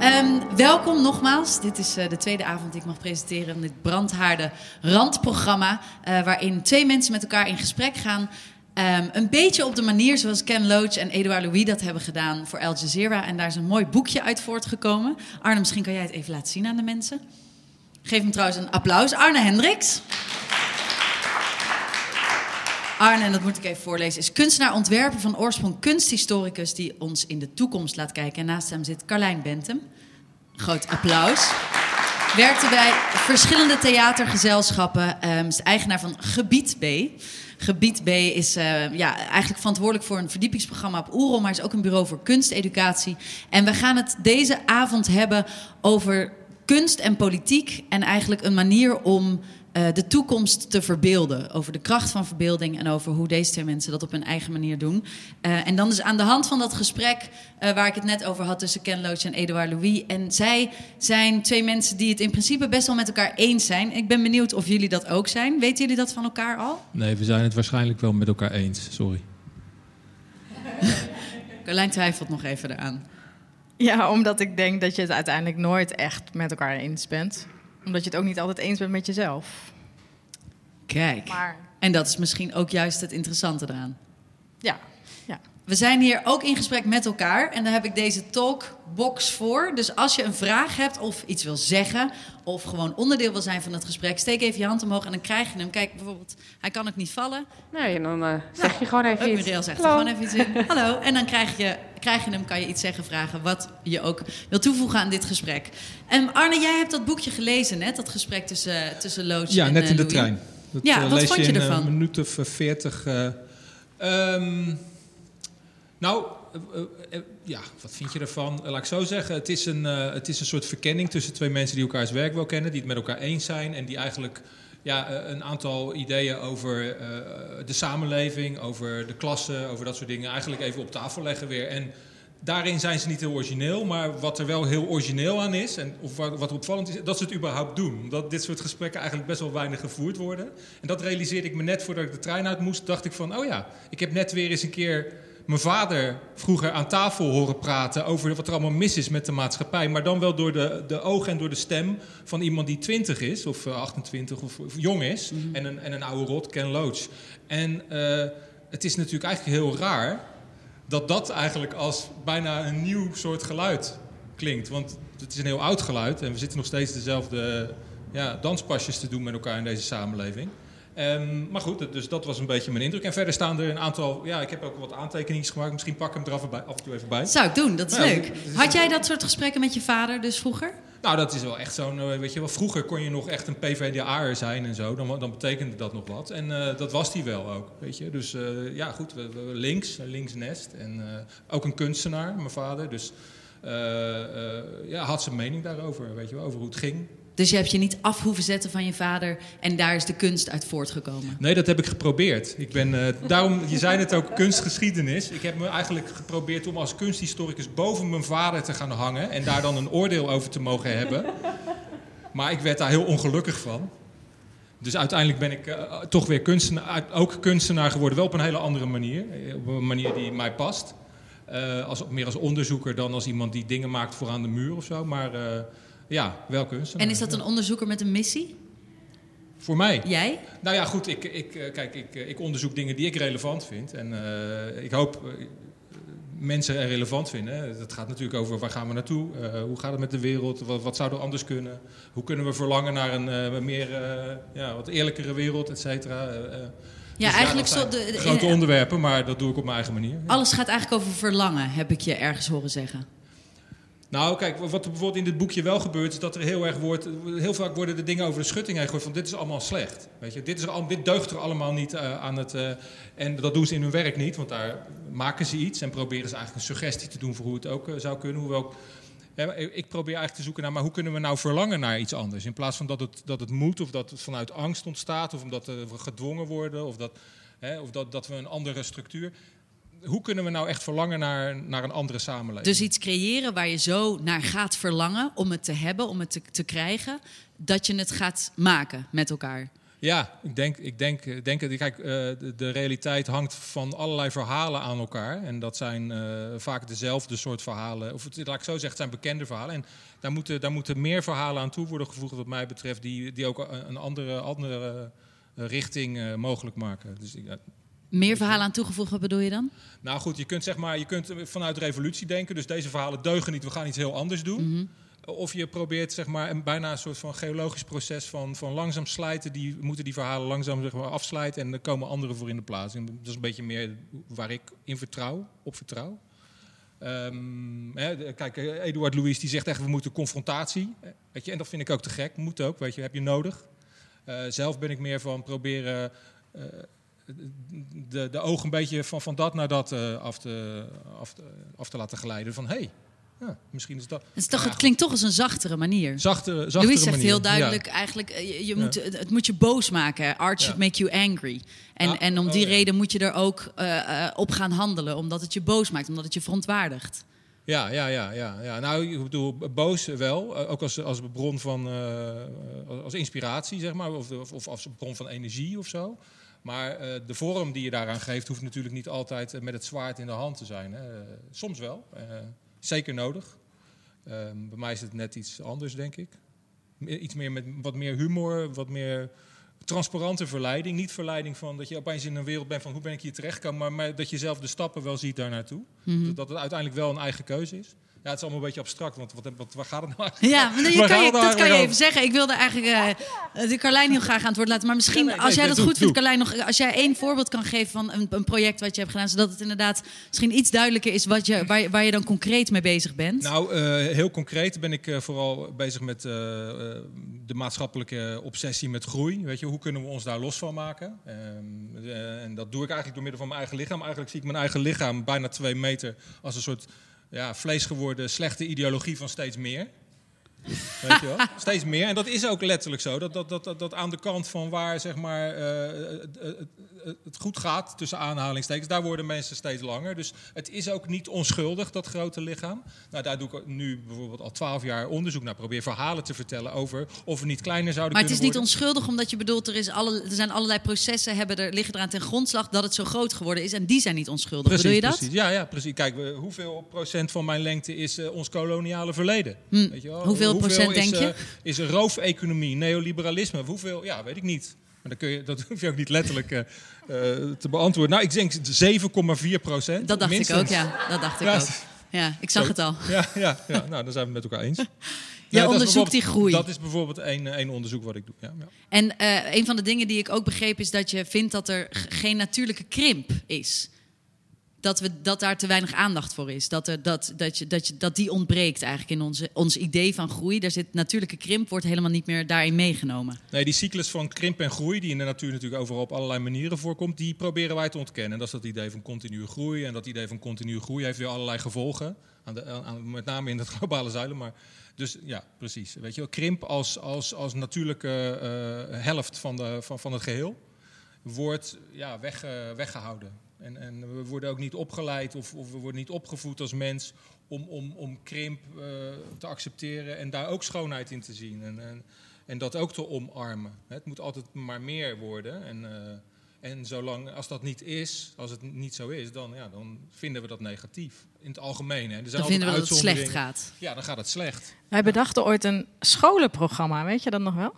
Ehm, welkom nogmaals. Dit is eh, de tweede avond die ik mag presenteren in dit brandhaarde randprogramma. eh, waarin twee mensen met elkaar in gesprek gaan. Ehm, een beetje op de manier zoals Ken Loach en Edouard Louis dat hebben gedaan voor Al Jazeera. En daar is een mooi boekje uit voortgekomen. Arne, misschien kan jij het even laten zien aan de mensen. Geef hem trouwens een applaus. Arne Hendricks. Arne, en dat moet ik even voorlezen, is kunstenaar, ontwerper van oorsprong kunsthistoricus die ons in de toekomst laat kijken. En naast hem zit Carlijn Bentum. Groot applaus. Werkte bij verschillende theatergezelschappen. ehm, is eigenaar van Gebied B. Gebied B is eh, ja, eigenlijk verantwoordelijk voor een verdiepingsprogramma op Oerol, maar is ook een bureau voor kunsteducatie. En we gaan het deze avond hebben over kunst en politiek en eigenlijk een manier om eh, de toekomst te verbeelden. Over de kracht van verbeelding en over hoe deze twee mensen dat op hun eigen manier doen. Eh, en dan dus aan de hand van dat gesprek eh, waar ik het net over had tussen Ken Loach en Edouard Louis. En zij zijn twee mensen die het in principe best wel met elkaar eens zijn. Ik ben benieuwd of jullie dat ook zijn. Weten jullie dat van elkaar al? Nee, we zijn het waarschijnlijk wel met elkaar eens. Sorry. Carlijn twijfelt nog even eraan. Ja, omdat ik denk dat je het uiteindelijk nooit echt met elkaar eens bent. Omdat je het ook niet altijd eens bent met jezelf. Kijk. Maar En dat is misschien ook juist het interessante eraan. ja, ja. We zijn hier ook in gesprek met elkaar en daar heb ik deze talkbox voor. Dus als je een vraag hebt of iets wil zeggen of gewoon onderdeel wil zijn van het gesprek, steek even je hand omhoog en dan krijg je hem. Kijk, bijvoorbeeld, hij kan ook niet vallen. Nee, en dan eh, zeg je gewoon even Ook iets. Muriel zegt er gewoon even iets in. Hallo. En dan krijg je, krijg je hem, kan je iets zeggen, vragen, wat je ook wil toevoegen aan dit gesprek. En Arne, jij hebt dat boekje gelezen net, dat gesprek tussen, tussen Loach Ja, en net eh, in de Louis. trein. Dat Ja, eh, wat vond je in ervan? een minuut of eh, veertig. eh, ehm, nou, eh, eh, eh, ja, wat vind je ervan? Laat ik zo zeggen, het is, een, het is een soort verkenning tussen twee mensen die elkaars werk wel kennen, die het met elkaar eens zijn en die eigenlijk ja, een aantal ideeën over de samenleving, over de klasse, over dat soort dingen eigenlijk even op tafel leggen weer. En daarin zijn ze niet heel origineel, maar wat er wel heel origineel aan is, en of wat, opvallend is, dat ze het überhaupt doen. Omdat dit soort gesprekken eigenlijk best wel weinig gevoerd worden. En dat realiseerde ik me net voordat ik de trein uit moest, dacht ik van, oh ja, ik heb net weer eens een keer mijn vader vroeger aan tafel horen praten over wat er allemaal mis is met de maatschappij. Maar dan wel door de, de ogen en door de stem van iemand die 20 is, of eh, 28 of, of jong is. en, een, en een oude rot, Ken Loach. En eh, het is natuurlijk eigenlijk heel raar dat dat eigenlijk als bijna een nieuw soort geluid klinkt. Want het is een heel oud geluid en we zitten nog steeds dezelfde ja, danspasjes te doen met elkaar in deze samenleving. Ehm, maar goed, dus dat was een beetje mijn indruk. En verder staan er een aantal. Ja, ik heb ook wat aantekeningen gemaakt. Misschien pak ik hem er af en toe even bij. Zou ik doen, dat is Nou, leuk. Had jij dat soort gesprekken met je vader dus vroeger? Nou, dat is wel echt zo'n. eh, Weet je wel, vroeger kon je nog echt een PvdA'er zijn en zo. Dan, dan betekende dat nog wat. En eh, dat was hij wel ook. Weet je. Dus eh, ja, goed. We, we- links, linksnest. En ook een kunstenaar, mijn vader. Dus ja, had zijn mening daarover. Weet je wel, over hoe het ging. Dus je hebt je niet af hoeven zetten van je vader en daar is de kunst uit voortgekomen. Nee, dat heb ik geprobeerd. Ik ben, eh, daarom, je zei het ook, kunstgeschiedenis. Ik heb me eigenlijk geprobeerd om als kunsthistoricus boven mijn vader te gaan hangen en daar dan een oordeel over te mogen hebben. Maar ik werd daar heel ongelukkig van. Dus uiteindelijk ben ik eh, toch weer kunstenaar, ook kunstenaar geworden, wel op een hele andere manier. Eh, Op een manier die mij past. Als, meer als onderzoeker dan als iemand die dingen maakt voor aan de muur of zo. Maar ja, wel kunstenaar. En is dat een onderzoeker met een missie? Voor mij? Jij? Nou ja, goed. Ik, ik, eh, kijk, ik, eh, ik onderzoek dingen die ik relevant vind. En eh, ik hoop mensen er relevant vinden. Dat gaat natuurlijk over waar gaan we naartoe? Eh, hoe gaat het met de wereld? Wat, wat zou er anders kunnen? Hoe kunnen we verlangen naar een meer, ja, wat eerlijkere wereld, et cetera? Eh, Ja, dus eigenlijk zo. De, de- grote onderwerpen, maar dat doe ik op mijn eigen manier. Ja. alles gaat eigenlijk over verlangen, heb ik je ergens horen zeggen. Nou, kijk, wat bijvoorbeeld in dit boekje wel gebeurt, is dat er heel erg wordt. Heel vaak worden de dingen over de schutting heen gegooid van dit is allemaal slecht. Weet je, dit, is dit deugt er allemaal niet eh, aan het. eh, en dat doen ze in hun werk niet, want daar maken ze iets en proberen ze eigenlijk een suggestie te doen voor hoe het ook eh, zou kunnen. Hoewel ik- probeer eigenlijk te zoeken naar, maar hoe kunnen we nou verlangen naar iets anders? In plaats van dat het, dat het moet, of dat het vanuit angst ontstaat, of omdat we gedwongen worden, of dat, hè, of dat, dat we een andere structuur. Hoe kunnen we nou echt verlangen naar, naar een andere samenleving? Dus iets creëren waar je zo naar gaat verlangen om het te hebben, om het te, te krijgen, dat je het gaat maken met elkaar. Ja, ik denk, ik denk, denk kijk, eh, de, de realiteit hangt van allerlei verhalen aan elkaar. En dat zijn eh, vaak dezelfde soort verhalen. Of het, laat ik zo zeggen, het zijn bekende verhalen. En daar moeten, daar moeten meer verhalen aan toe worden gevoegd, wat mij betreft, die, die ook een andere, andere eh, richting mogelijk maken. Dus, ik- Meer verhalen aan toegevoegd, wat bedoel je dan? nou goed, je kunt, zeg maar, je kunt vanuit revolutie denken. Dus deze verhalen deugen niet, we gaan iets heel anders doen. Mhm. Of je probeert zeg maar, een, bijna een soort van geologisch proces van, van langzaam slijten. Die moeten die verhalen langzaam zeg maar, afslijten en er komen anderen voor in de plaats. En dat is een beetje meer waar ik in vertrouw, op vertrouw. Ehm, hè, kijk, Eduard Louis die zegt echt, we moeten confrontatie. Weet je, en dat vind ik ook te gek. Moet ook, weet je, heb je nodig. Eh, zelf ben ik meer van proberen eh, de, de ogen een beetje van, van dat naar dat eh, af, te, af, te, af te laten glijden. Van hé, hey, ja, misschien is dat. Het, is toch, het klinkt toch als een zachtere manier. Zachtere, zachtere Louis zegt manier. heel Ja. duidelijk, eigenlijk, eh, je, je moet, het, het moet je boos maken. Art should make you angry. En, en om oh die reden moet je er ook eh, op gaan handelen. Omdat het je boos maakt, omdat het je verontwaardigt. Ja, ja, ja, ja, ja. Nou, ik bedoel, boos wel. Ook als, als bron van, als inspiratie, zeg maar. Of, of, of als bron van energie of zo. Maar eh, de vorm die je daaraan geeft, hoeft natuurlijk niet altijd eh, met het zwaard in de hand te zijn. Hè. Eh, soms wel. zeker nodig. Ehm, bij mij is het net iets anders, denk ik. Iets meer met wat meer humor, wat meer transparante verleiding. Niet verleiding van dat je opeens in een wereld bent van hoe ben ik hier terechtgekomen, maar, maar dat je zelf de stappen wel ziet daar naartoe. Dat, dat het uiteindelijk wel een eigen keuze is. Ja, het is allemaal een beetje abstract, want wat, wat, waar gaat het nou eigenlijk Ja, maar je kan je, nou dat kan je even zeggen. Ik wilde eigenlijk eh, de Carlijn heel graag aan het woord laten. Maar misschien, nee, als jij nee, dat doe, goed vindt. Carlijn, nog, als jij één voorbeeld kan geven van een, een project wat je hebt gedaan, zodat het inderdaad misschien iets duidelijker is wat je, waar, je- waar je dan concreet mee bezig bent. Nou, eh, heel concreet ben ik vooral bezig met de maatschappelijke obsessie met groei. Weet je, hoe kunnen we ons daar los van maken? Ehm, eh, en dat doe ik eigenlijk door middel van mijn eigen lichaam. Eigenlijk zie ik mijn eigen lichaam bijna twee meter als een soort ja, vlees geworden slechte ideologie van steeds meer. Weet je wel? Steeds meer. En dat is ook letterlijk zo. Dat, dat, dat, dat, aan de kant van waar zeg maar, eh, het, het- goed gaat, tussen aanhalingstekens, daar worden mensen steeds langer. Dus het is ook niet onschuldig, dat grote lichaam. Nou, daar doe ik nu bijvoorbeeld al twaalf jaar onderzoek naar. Probeer verhalen te vertellen over of we niet kleiner zouden Maar het is kunnen niet onschuldig, omdat je bedoelt, er, is alle, er zijn allerlei processen, hebben er, liggen eraan ten grondslag dat het zo groot geworden is. En die zijn niet onschuldig. Precies, Bedoel je dat? precies. Ja, ja, precies. Kijk, hoeveel procent van mijn lengte is eh, ons koloniale verleden? Hm. Weet je wel? Hoeveel procent is, denk je? eh, is er roof-economie, neoliberalisme? Hoeveel? Ja, weet ik niet. Maar dan kun je, dat hoef je ook niet letterlijk eh, eh, te beantwoorden. Nou, ik denk 7,4 procent. Dat dacht minstens. ik ook, ja. Dat dacht ik Ja, ook. Ja, ik zag Zo. het al. Ja, ja, ja, nou, dan zijn we het met elkaar eens. Je Ja, onderzoekt die groei. Dat is bijvoorbeeld één, één onderzoek wat ik doe. Ja, ja. En een van de dingen die ik ook begreep is dat je vindt dat er geen natuurlijke krimp is. Dat, we, dat daar te weinig aandacht voor is. Dat, er, dat, dat, je, dat, je, dat die ontbreekt eigenlijk in onze, ons idee van groei. Daar zit natuurlijke krimp, wordt helemaal niet meer daarin meegenomen. Nee, die cyclus van krimp en groei, die in de natuur natuurlijk overal op allerlei manieren voorkomt, die proberen wij te ontkennen. En dat is dat idee van continue groei. En dat idee van continue groei heeft weer allerlei gevolgen. Aan de, aan, met name in het globale zuilen. Maar dus ja, precies. Weet je krimp als, als, als natuurlijke eh, helft van, de, van, van het geheel wordt ja, weg, eh, weggehouden. En, en we worden ook niet opgeleid of, of we worden niet opgevoed als mens om, om, om krimp eh, te accepteren en daar ook schoonheid in te zien. En, en, en dat ook te omarmen. Het moet altijd maar meer worden. En, eh, en zolang als dat niet is, als het niet zo is, dan, ja, dan vinden we dat negatief. In het algemeen. Hè. Er zijn Dan vinden we dat het slecht gaat. Ja, dan gaat het slecht. Wij bedachten ooit een scholenprogramma, weet je dat nog wel?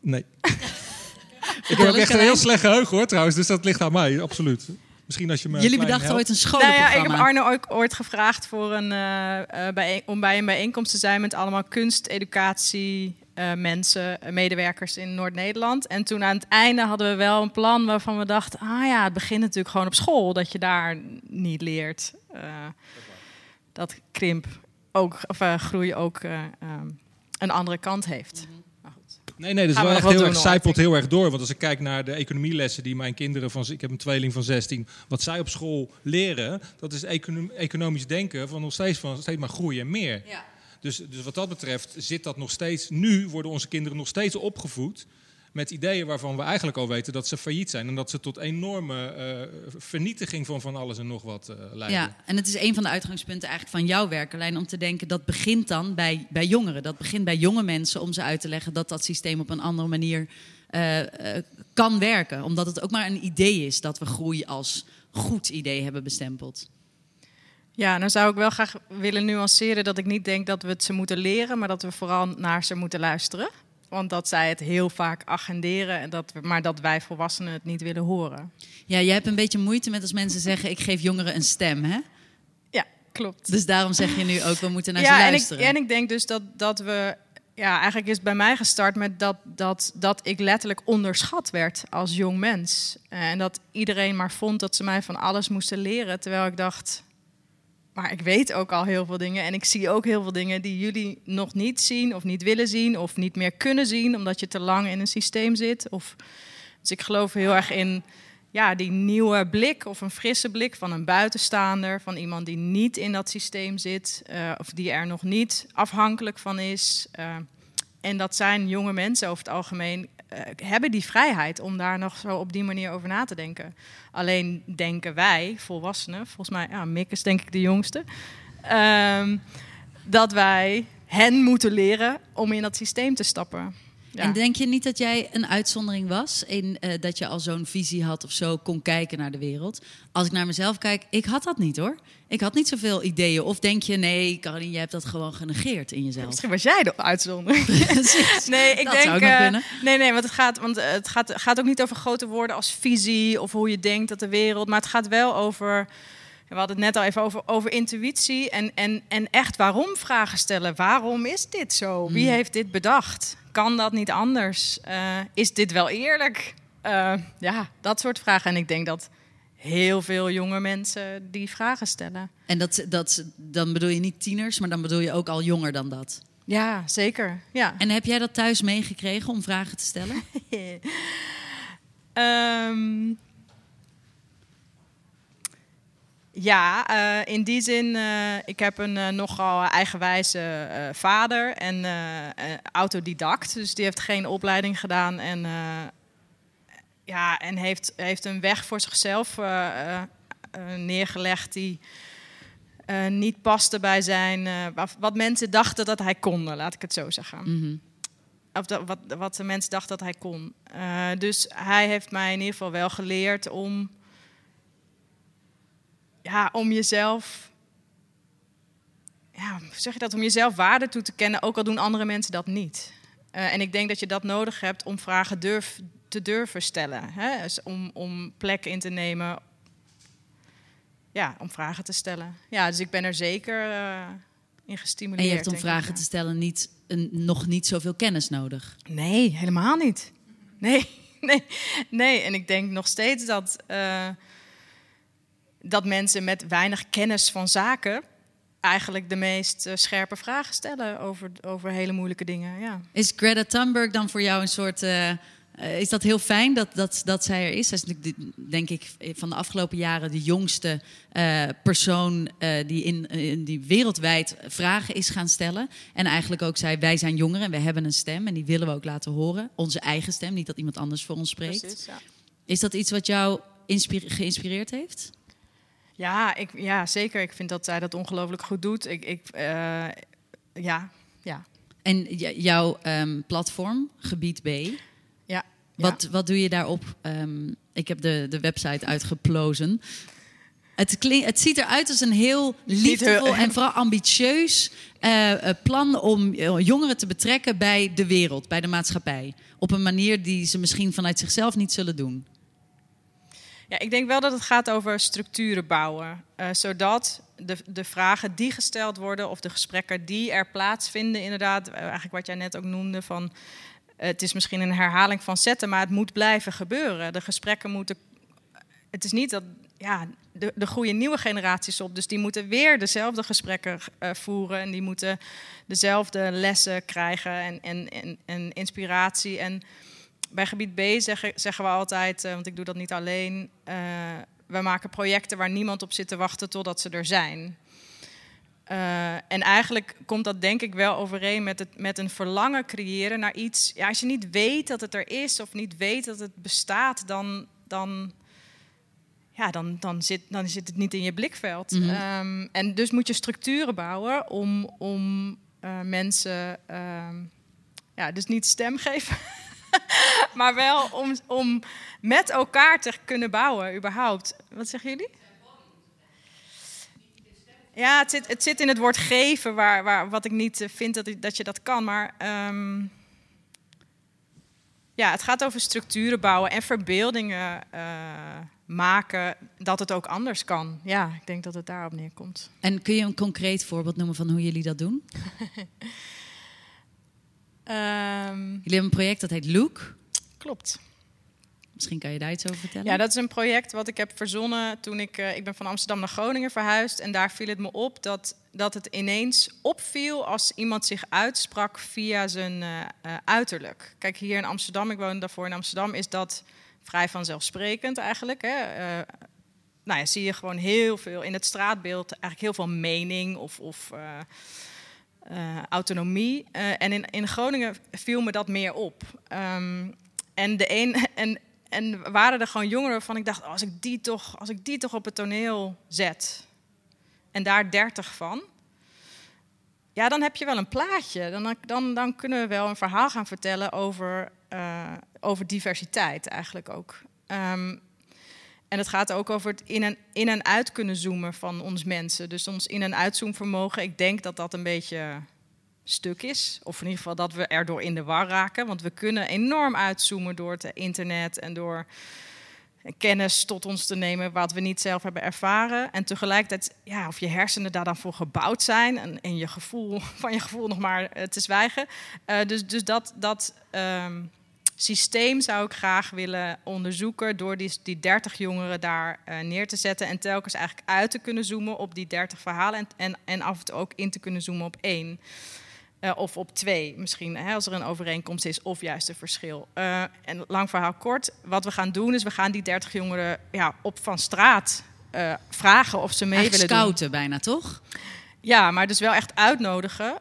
Nee. ik heb echt een heel slecht geheugen hoor trouwens, dus dat ligt aan mij, absoluut. Misschien als je me Jullie bedachten helpt. ooit een Nou ja, scholenprogramma. ik heb Arno ook ooit gevraagd voor een, eh, eh, bijeen- om bij een bijeenkomst te zijn met allemaal kunsteducatie. eh, mensen, medewerkers in Noord-Nederland. En toen aan het einde hadden we wel een plan waarvan we dachten: ah ja, het begint natuurlijk gewoon op school, dat je daar niet leert eh, dat krimp ook, of eh, groei ook eh, ehm, een andere kant heeft. Goed. Nee, nee, dat is wel echt heel erg, zijpelt heel erg door. Want als ik kijk naar de economielessen die mijn kinderen van... Ik heb een tweeling van 16. Wat zij op school leren, dat is econom- economisch denken van nog steeds, van steeds maar groei en meer. Ja. Dus, dus wat dat betreft zit dat nog steeds... Nu worden onze kinderen nog steeds opgevoed met ideeën waarvan we eigenlijk al weten dat ze failliet zijn. En dat ze tot enorme eh, vernietiging van van alles en nog wat eh, leiden. Ja, en het is een van de uitgangspunten eigenlijk van jouw werkenlijn om te denken dat begint dan bij, bij jongeren. Dat begint bij jonge mensen om ze uit te leggen dat dat systeem op een andere manier eh, kan werken. Omdat het ook maar een idee is dat we groei als goed idee hebben bestempeld. Ja, dan zou ik wel graag willen nuanceren dat ik niet denk dat we het ze moeten leren, maar dat we vooral naar ze moeten luisteren. Want dat zij het heel vaak agenderen, en dat we, maar dat wij volwassenen het niet willen horen. Ja, jij hebt een beetje moeite met als mensen zeggen: ik geef jongeren een stem, hè? Ja, klopt. Dus daarom zeg je nu ook: we moeten naar ja, ze en ik, luisteren. en ik denk dus dat, dat we. Ja, eigenlijk is het bij mij gestart met dat, dat, dat ik letterlijk onderschat werd als jong mens. En dat iedereen maar vond dat ze mij van alles moesten leren. Terwijl ik dacht, maar ik weet ook al heel veel dingen. En ik zie ook heel veel dingen die jullie nog niet zien of niet willen zien. Of niet meer kunnen zien omdat je te lang in een systeem zit. Of, dus ik geloof heel erg in ja, die nieuwe blik of een frisse blik van een buitenstaander. Van iemand die niet in dat systeem zit. eh, of die er nog niet afhankelijk van is. Eh, en dat zijn jonge mensen over het algemeen. Eh, hebben die vrijheid om daar nog zo op die manier over na te denken. Alleen denken wij, volwassenen, volgens mij, ja, Mick is denk ik de jongste, ehm, dat wij hen moeten leren om in dat systeem te stappen. Ja. En denk je niet dat jij een uitzondering was in eh, dat je al zo'n visie had of zo kon kijken naar de wereld? Als ik naar mezelf kijk, ik had dat niet hoor. Ik had niet zoveel ideeën. Of denk je, nee, Caroline, je hebt dat gewoon genegeerd in jezelf. Misschien was jij de uitzondering. Nee, ik Dat denk. kunnen. nee, nee, want het gaat, want eh, het gaat, gaat ook niet over grote woorden als visie of hoe je denkt dat de wereld. Maar het gaat wel over. We hadden het net al even over, over intuïtie en, en, en echt waarom vragen stellen. Waarom is dit zo? Wie heeft dit bedacht? Kan dat niet anders? Eh, is dit wel eerlijk? Eh, ja, dat soort vragen. En ik denk dat heel veel jonge mensen die vragen stellen. En dat, dat, dan bedoel je niet tieners, maar dan bedoel je ook al jonger dan dat. Ja, zeker. Ja. En heb jij dat thuis meegekregen om vragen te stellen? Ehm, ja, eh, in die zin, eh, ik heb een eh, nogal eigenwijze vader en autodidact. Dus die heeft geen opleiding gedaan en, ja, en heeft, heeft een weg voor zichzelf neergelegd die niet paste bij zijn, wat, mensen dachten dat hij kon, laat ik het zo zeggen. Mhm. Of dat, wat, wat de mensen dachten dat hij kon. Dus hij heeft mij in ieder geval wel geleerd om. Ja, om jezelf. Ja, zeg je dat? Om jezelf waarde toe te kennen, ook al doen andere mensen dat niet. Eh, en ik denk dat je dat nodig hebt om vragen durf, te durven stellen. Hè? Dus om, om plek in te nemen. Ja, om vragen te stellen. Ja, dus ik ben er zeker eh, in gestimuleerd. En je hebt om ik, vragen te stellen niet, een, nog niet zoveel kennis nodig. Nee, helemaal niet. Nee, nee, nee. En ik denk nog steeds dat, eh, dat mensen met weinig kennis van zaken eigenlijk de meest eh, scherpe vragen stellen over, over hele moeilijke dingen. Ja. Is Greta Thunberg dan voor jou een soort. eh, is dat heel fijn dat, dat, dat zij er is? Zij is natuurlijk, de- denk ik, van de afgelopen jaren de jongste eh, persoon die, in, in die wereldwijd vragen is gaan stellen. En eigenlijk ook zei: Wij zijn jongeren en we hebben een stem en die willen we ook laten horen. Onze eigen stem, niet dat iemand anders voor ons spreekt. Precies, ja. Is dat iets wat jou geïnspireerd heeft? Ja, ik, ja, zeker. Ik vind dat zij dat ongelooflijk goed doet. Ik, ik, eh, ja, ja, En jouw ehm, platform, Gebied B, ja. Wat, wat doe je daarop? Ehm, ik heb de, de website uitgeplozen. Het, klink, het ziet eruit als een heel liefdevol en vooral ambitieus eh, eh, plan om jongeren te betrekken bij de wereld, bij de maatschappij. Op een manier die ze misschien vanuit zichzelf niet zullen doen. Ja, ik denk wel dat het gaat over structuren bouwen. eh, zodat de, de vragen die gesteld worden of de gesprekken die er plaatsvinden, inderdaad, eh, eigenlijk wat jij net ook noemde van. eh, het is misschien een herhaling van zetten, maar het moet blijven gebeuren. De gesprekken moeten. Het is niet dat. Ja, de, de groeien nieuwe generaties op, dus die moeten weer dezelfde gesprekken voeren en die moeten dezelfde lessen krijgen en, en, en, en inspiratie. En bij gebied B zeggen, zeggen we altijd, eh, want ik doe dat niet alleen, eh we maken projecten waar niemand op zit te wachten totdat ze er zijn. Eh, en eigenlijk komt dat denk ik wel overeen met, het, met een verlangen creëren naar iets. Ja, als je niet weet dat het er is of niet weet dat het bestaat, dan, dan, ja, dan, dan, zit, dan zit het niet in je blikveld. Mhm. Ehm, en dus moet je structuren bouwen om, om mensen, ehm, ja, dus niet stem geven. maar wel om, om met elkaar te kunnen bouwen, überhaupt. Wat zeggen jullie? Ja, het zit, het zit in het woord geven, waar, waar, wat ik niet eh, vind dat, dat je dat kan. Maar ehm, ja, het gaat over structuren bouwen en verbeeldingen uh, maken dat het ook anders kan. Ja, ik denk dat het daarop neerkomt. En kun je een concreet voorbeeld noemen van hoe jullie dat doen? um, jullie hebben een project dat heet Look. Klopt. Misschien kan je daar iets over vertellen. Ja, dat is een project wat ik heb verzonnen toen ik... Uh, ik ben van Amsterdam naar Groningen verhuisd. En daar viel het me op dat, dat het ineens opviel... als iemand zich uitsprak via zijn uh, uh, uiterlijk. Kijk, hier in Amsterdam, ik woon daarvoor in Amsterdam... is dat vrij vanzelfsprekend eigenlijk. Hè? nou ja, zie je gewoon heel veel in het straatbeeld... eigenlijk heel veel mening of... of autonomie. en in, in Groningen viel me dat meer op. Um, en, de een, en, en waren er gewoon jongeren waarvan ik dacht, oh, als, ik die toch, als ik die toch op het toneel zet en daar dertig van, ja, dan heb je wel een plaatje. Dan, dan, dan kunnen we wel een verhaal gaan vertellen over, uh, over diversiteit eigenlijk ook. Um, en het gaat ook over het in en, in en uit kunnen zoomen van ons mensen. Dus ons in- en uitzoomvermogen. Ik denk dat dat een beetje stuk is. Of in ieder geval dat we erdoor in de war raken. Want we kunnen enorm uitzoomen door het internet en door kennis tot ons te nemen wat we niet zelf hebben ervaren. En tegelijkertijd, ja, of je hersenen daar dan voor gebouwd zijn en, en je gevoel van je gevoel nog maar uh, te zwijgen. Uh, dus, dus dat, dat um, systeem zou ik graag willen onderzoeken door die, die 30 jongeren daar uh, neer te zetten en telkens eigenlijk uit te kunnen zoomen op die 30 verhalen en, en, en af en toe ook in te kunnen zoomen op één. Uh, of op twee misschien, hè, als er een overeenkomst is, of juist een verschil. Uh, en lang verhaal kort, wat we gaan doen is, we gaan die 30 jongeren ja, op van straat vragen of ze mee Eigenlijk willen scouten doen. bijna, toch? Ja, maar dus wel echt uitnodigen.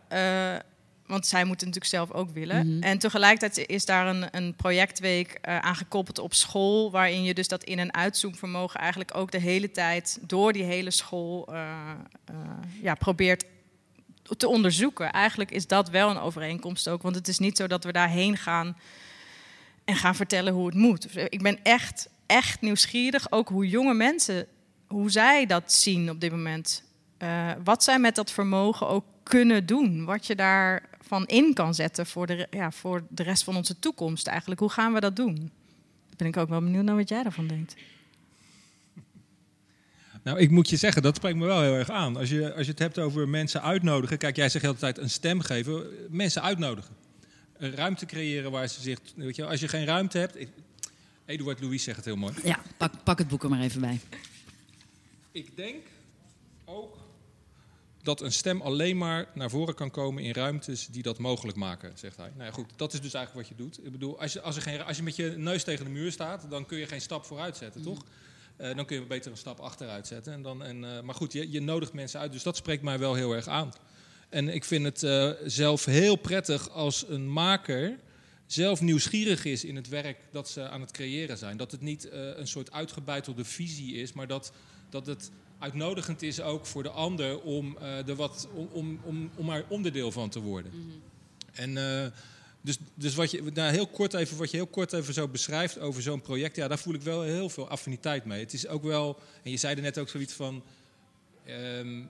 Want zij moeten natuurlijk zelf ook willen. Mhm. En tegelijkertijd is daar een, een projectweek aan gekoppeld op school, waarin je dus dat in- en uitzoomvermogen eigenlijk ook de hele tijd door die hele school ja, probeert te onderzoeken. Eigenlijk is dat wel een overeenkomst ook. Want het is niet zo dat we daarheen gaan en gaan vertellen hoe het moet. Ik ben echt, echt nieuwsgierig, ook hoe jonge mensen, hoe zij dat zien op dit moment. Uh, wat zij met dat vermogen ook kunnen doen. Wat je daarvan in kan zetten voor de, ja, voor de rest van onze toekomst eigenlijk. Hoe gaan we dat doen? Daar ben ik ook wel benieuwd naar wat jij daarvan denkt. Nou, ik moet je zeggen, dat spreekt me wel heel erg aan. Als je, als je het hebt over mensen uitnodigen. Kijk, jij zegt de hele tijd een stem geven. Mensen uitnodigen. Een ruimte creëren waar ze zich. Weet je, als je geen ruimte hebt. Ik, Eduard Louis zegt het heel mooi. Ja, pak, pak het boek er maar even bij. Ik denk dat een stem alleen maar naar voren kan komen in ruimtes die dat mogelijk maken, zegt hij. Nou ja, goed, dat is dus eigenlijk wat je doet. Ik bedoel, als je, als, er geen, als je met je neus tegen de muur staat, dan kun je geen stap vooruit zetten, mm. toch? Uh, dan kun je beter een stap achteruit zetten. En dan, en, uh, maar goed, je, je, nodigt mensen uit, dus dat spreekt mij wel heel erg aan. En ik vind het uh, zelf heel prettig als een maker zelf nieuwsgierig is in het werk dat ze aan het creëren zijn. Dat het niet een soort uitgebuitelde visie is, maar dat, dat het uitnodigend is ook voor de ander om, er wat, om, om, om, om er onderdeel van te worden. Mm -hmm. En dus, dus wat je, nou heel kort even, wat je heel kort even zo beschrijft over zo'n project, ja, daar voel ik wel heel veel affiniteit mee. Het is ook wel, en je zei er net ook zoiets van, um,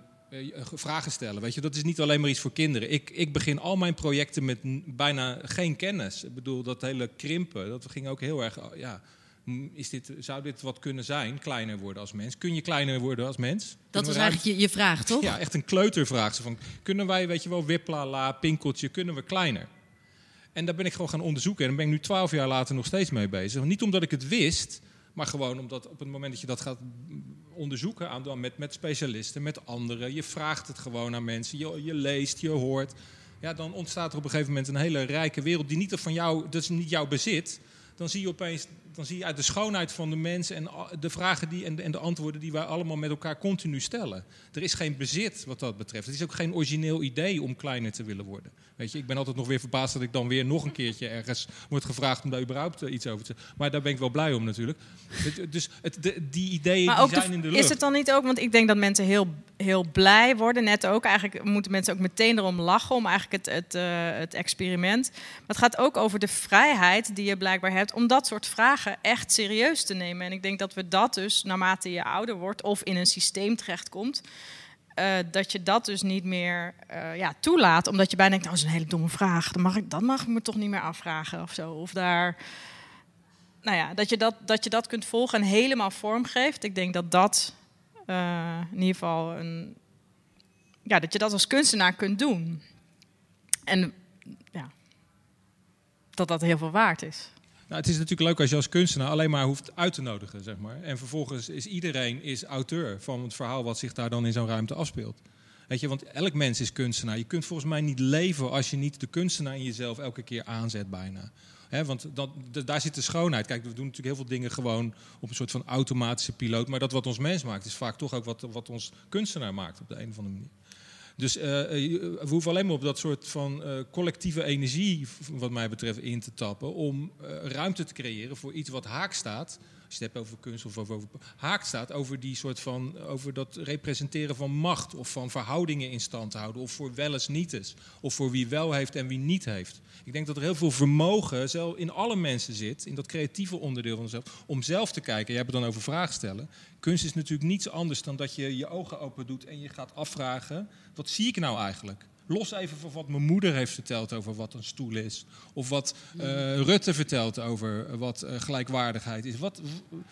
vragen stellen. Weet je, dat is niet alleen maar iets voor kinderen. Ik, ik begin al mijn projecten met bijna geen kennis. Ik bedoel, dat hele krimpen, dat ging ook heel erg, ja, is dit, zou dit wat kunnen zijn, kleiner worden als mens? Kun je kleiner worden als mens? Dat was eigenlijk je, je vraag, toch? Ja, echt een kleutervraag. Van, kunnen wij, weet je wel, wippla, la, pinkeltje, kunnen we kleiner? En daar ben ik gewoon gaan onderzoeken. En daar ben ik nu twaalf jaar later nog steeds mee bezig. Niet omdat ik het wist, maar gewoon omdat op het moment dat je dat gaat onderzoeken, aan, met, met specialisten, met anderen, je vraagt het gewoon aan mensen, je, je leest, je hoort. Ja, dan ontstaat er op een gegeven moment een hele rijke wereld die niet van jou, dat is niet jouw bezit. Dan zie je opeens dan zie je uit de schoonheid van de mens en de vragen die, en, de, en de antwoorden die wij allemaal met elkaar continu stellen. Er is geen bezit wat dat betreft. Het is ook geen origineel idee om kleiner te willen worden. Weet je, ik ben altijd nog weer verbaasd dat ik dan weer nog een keertje ergens word gevraagd om daar überhaupt eh, iets over te zeggen. Maar daar ben ik wel blij om natuurlijk. Dus het, die ideeën die zijn in de lucht. Is het dan niet ook, want ik denk dat mensen heel, heel blij worden, net ook. Eigenlijk moeten mensen ook meteen erom lachen om eigenlijk het, het, uh, het experiment. Maar het gaat ook over de vrijheid die je blijkbaar hebt om dat soort vragen echt serieus te nemen. En ik denk dat we dat dus, naarmate je ouder wordt of in een systeem terechtkomt, uh, dat je dat dus niet meer uh, ja, toelaat. Omdat je bijna denkt, nou, dat is een hele domme vraag. Dan mag ik, dat mag ik me toch niet meer afvragen of zo. Of daar... Nou ja, dat je dat, dat je dat kunt volgen en helemaal vormgeeft. Ik denk dat dat uh, in ieder geval een... Ja, dat je dat als kunstenaar kunt doen. En ja, dat dat heel veel waard is. Nou, het is natuurlijk leuk als je als kunstenaar alleen maar hoeft uit te nodigen, zeg maar. En vervolgens is iedereen is auteur van het verhaal wat zich daar dan in zo'n ruimte afspeelt. Weet je, want elk mens is kunstenaar. Je kunt volgens mij niet leven als je niet de kunstenaar in jezelf elke keer aanzet bijna. Want dat, daar zit de schoonheid. Kijk, we doen natuurlijk heel veel dingen gewoon op een soort van automatische piloot. Maar dat wat ons mens maakt, is vaak toch ook wat, wat ons kunstenaar maakt op de een of andere manier. Dus uh, we hoeven alleen maar op dat soort van collectieve energie, wat mij betreft, in te tappen. Om ruimte te creëren voor iets wat haak staat. Als je het hebt over kunst of over, haak staat over die soort van over dat representeren van macht of van verhoudingen in stand houden. Of voor wel eens niet. Of voor wie wel heeft en wie niet heeft. Ik denk dat er heel veel vermogen zelf in alle mensen zit, in dat creatieve onderdeel van zelf, om zelf te kijken. Je hebt het dan over vragen stellen. Kunst is natuurlijk niets anders dan dat je je ogen open doet en je gaat afvragen: wat zie ik nou eigenlijk? Los even van wat mijn moeder heeft verteld over wat een stoel is. Of wat uh, Rutte vertelt over wat uh, gelijkwaardigheid is. Wat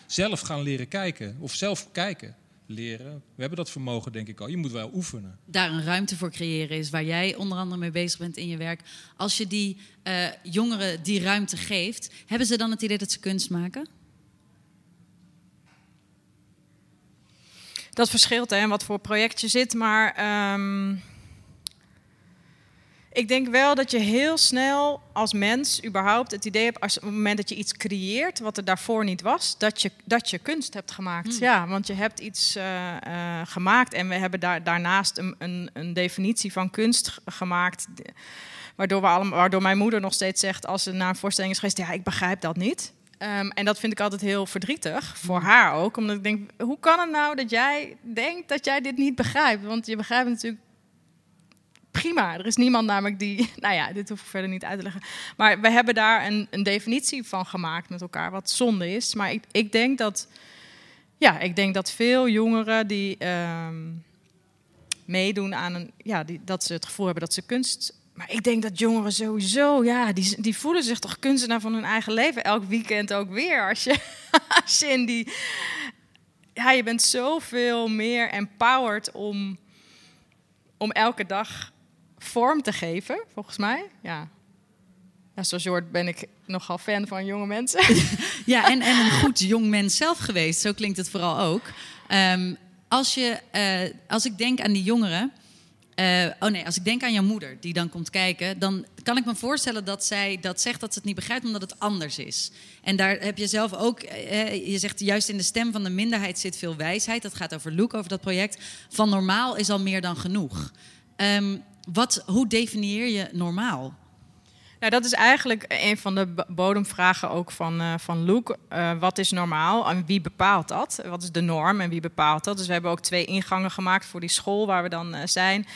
zelf gaan leren kijken. Of zelf kijken leren. We hebben dat vermogen, denk ik al. Je moet wel oefenen. Daar een ruimte voor creëren is waar jij onder andere mee bezig bent in je werk. Als je die uh, jongeren die ruimte geeft, hebben ze dan het idee dat ze kunst maken? Dat verschilt hè, wat voor project je zit, maar. Um ik denk wel dat je heel snel als mens überhaupt het idee hebt, als op het moment dat je iets creëert wat er daarvoor niet was, dat je, dat je kunst hebt gemaakt. Hmm. Ja, want je hebt iets uh, uh, gemaakt en we hebben daar, daarnaast een, een, een definitie van kunst gemaakt. Waardoor, we allemaal, waardoor mijn moeder nog steeds zegt als ze naar een voorstelling is geweest, ja, ik begrijp dat niet. Um, en dat vind ik altijd heel verdrietig, voor hmm. haar ook. Omdat ik denk, hoe kan het nou dat jij denkt dat jij dit niet begrijpt? Want je begrijpt natuurlijk prima. Er is niemand namelijk die. Nou ja, dit hoef ik verder niet uit te leggen. Maar we hebben daar een, een definitie van gemaakt met elkaar, wat zonde is. Maar ik, ik denk dat. Ja, ik denk dat veel jongeren die uh, meedoen aan een. Ja, die, dat ze het gevoel hebben dat ze kunst. Maar ik denk dat jongeren sowieso, ja, die, die voelen zich toch kunstenaar van hun eigen leven. Elk weekend ook weer. Als je, als je in die. Ja, je bent zoveel meer empowered om, om elke dag vorm te geven, volgens mij. Ja. ja zoals je ben ik nogal fan van jonge mensen. ja, en, en een goed jong mens zelf geweest. Zo klinkt het vooral ook. Um, als, je, uh, als ik denk aan die jongeren... Uh, oh nee, als ik denk aan jouw moeder die dan komt kijken, dan kan ik me voorstellen dat zij dat zegt dat ze het niet begrijpt omdat het anders is. En daar heb je zelf ook, uh, je zegt juist in de stem van de minderheid zit veel wijsheid. Dat gaat over Luke, over dat project. Van normaal is al meer dan genoeg. Um, wat, hoe definieer je normaal? Nou, dat is eigenlijk een van de bodemvragen ook van, uh, van Luke. Uh, wat is normaal en wie bepaalt dat? Wat is de norm en wie bepaalt dat? Dus we hebben ook twee ingangen gemaakt voor die school waar we dan uh, zijn.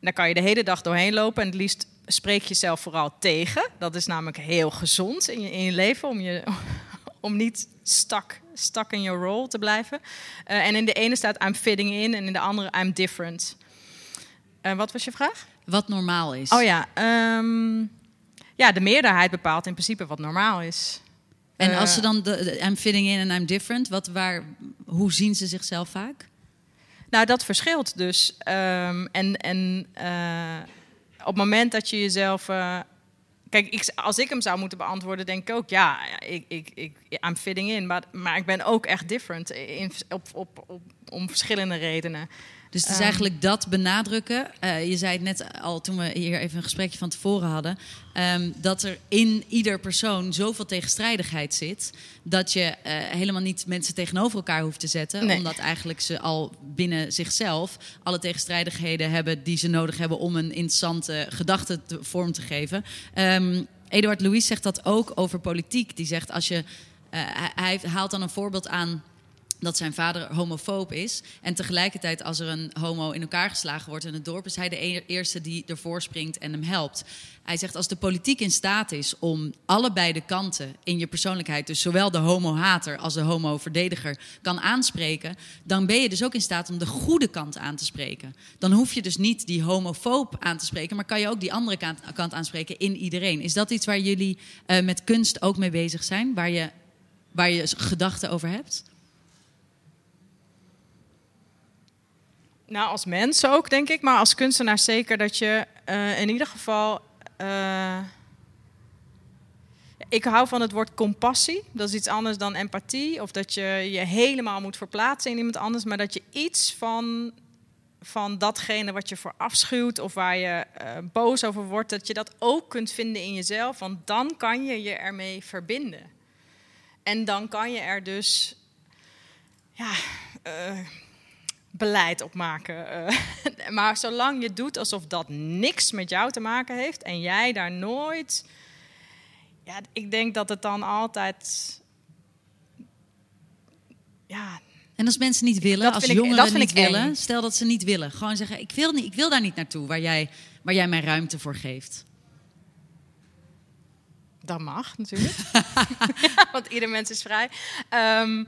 Daar kan je de hele dag doorheen lopen en het liefst spreek je jezelf vooral tegen. Dat is namelijk heel gezond in je, in je leven om, je, om niet stak, stak in je rol te blijven. en in de ene staat I'm fitting in en in de andere I'm different. Uh, wat was je vraag? Wat normaal is. Oh ja, um, ja, de meerderheid bepaalt in principe wat normaal is. En als ze dan de, I'm fitting in en I'm different, wat, waar, hoe zien ze zichzelf vaak? Nou, dat verschilt dus. Um, en en uh, op het moment dat je jezelf. kijk, ik, als ik hem zou moeten beantwoorden, denk ik ook, ja, ik, ik, ik, I'm fitting in. Maar, maar ik ben ook echt different in, op, op, op om verschillende redenen. Dus het is Ehm. eigenlijk dat benadrukken. Eh, je zei het net al toen we hier even een gesprekje van tevoren hadden. ehm, dat er in ieder persoon zoveel tegenstrijdigheid zit. Dat je eh, helemaal niet mensen tegenover elkaar hoeft te zetten. Nee. Omdat eigenlijk ze al binnen zichzelf alle tegenstrijdigheden hebben die ze nodig hebben om een interessante gedachte te, vorm te geven. Ehm, Eduard Louis zegt dat ook over politiek. Die zegt als je. eh, hij haalt dan een voorbeeld aan dat zijn vader homofoob is. En tegelijkertijd, als er een homo in elkaar geslagen wordt in het dorp, is hij de e- eerste die ervoor springt en hem helpt. Hij zegt: als de politiek in staat is om allebei de kanten in je persoonlijkheid, dus zowel de homo-hater als de homo-verdediger, kan aanspreken, dan ben je dus ook in staat om de goede kant aan te spreken. Dan hoef je dus niet die homofoob aan te spreken, maar kan je ook die andere kant, aanspreken in iedereen. Is dat iets waar jullie eh, met kunst ook mee bezig zijn, waar je, waar je gedachten over hebt? Nou, als mens ook, denk ik. Maar als kunstenaar zeker dat je eh, in ieder geval... eh, ik hou van het woord compassie. Dat is iets anders dan empathie. Of dat je je helemaal moet verplaatsen in iemand anders. Maar dat je iets van, van datgene wat je voor afschuwt... of waar je eh, boos over wordt... dat je dat ook kunt vinden in jezelf. Want dan kan je je ermee verbinden. En dan kan je er dus... Ja... beleid op maken. eh. maar zolang je doet alsof dat niks met jou te maken heeft en jij daar nooit. Ja, ik denk dat het dan altijd. Ja, En als mensen niet willen, Dat als vind ik- jongeren dat vind niet ik willen, eng. stel dat ze niet willen, gewoon zeggen: ik wil, niet, ik wil daar niet naartoe waar jij, waar jij mij ruimte voor geeft. dat mag natuurlijk. want ieder mens is vrij. Ehm,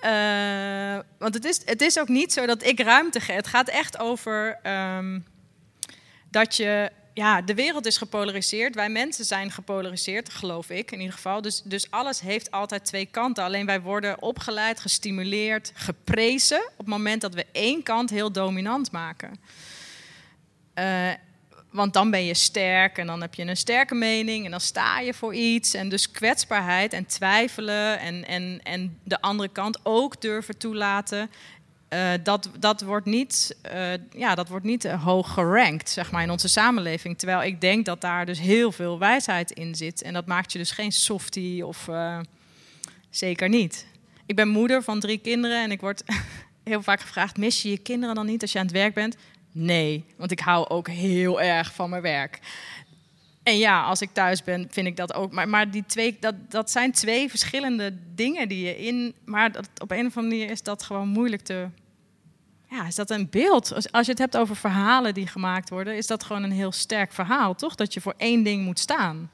eh, want het is, het is ook niet zo dat ik ruimte geef. Het gaat echt over ehm, dat je. Ja, de wereld is gepolariseerd. Wij mensen zijn gepolariseerd, geloof ik in ieder geval. Dus, dus alles heeft altijd twee kanten. Alleen wij worden opgeleid, gestimuleerd, geprezen. op het moment dat we één kant heel dominant maken. Eh, want dan ben je sterk en dan heb je een sterke mening en dan sta je voor iets. En dus kwetsbaarheid en twijfelen en, en, en de andere kant ook durven toelaten. eh, dat, dat wordt niet, eh, ja, dat wordt niet eh, hoog gerankt zeg maar, in onze samenleving. Terwijl ik denk dat daar dus heel veel wijsheid in zit. En dat maakt je dus geen softie of zeker niet. Ik ben moeder van drie kinderen en ik word heel vaak gevraagd: mis je je kinderen dan niet als je aan het werk bent? Nee, want ik hou ook heel erg van mijn werk. En ja, als ik thuis ben, vind ik dat ook. Maar, maar die twee, dat, dat zijn twee verschillende dingen die je in. Maar dat, op een of andere manier is dat gewoon moeilijk te. Ja, is dat een beeld? Als, als je het hebt over verhalen die gemaakt worden, is dat gewoon een heel sterk verhaal, toch? Dat je voor één ding moet staan.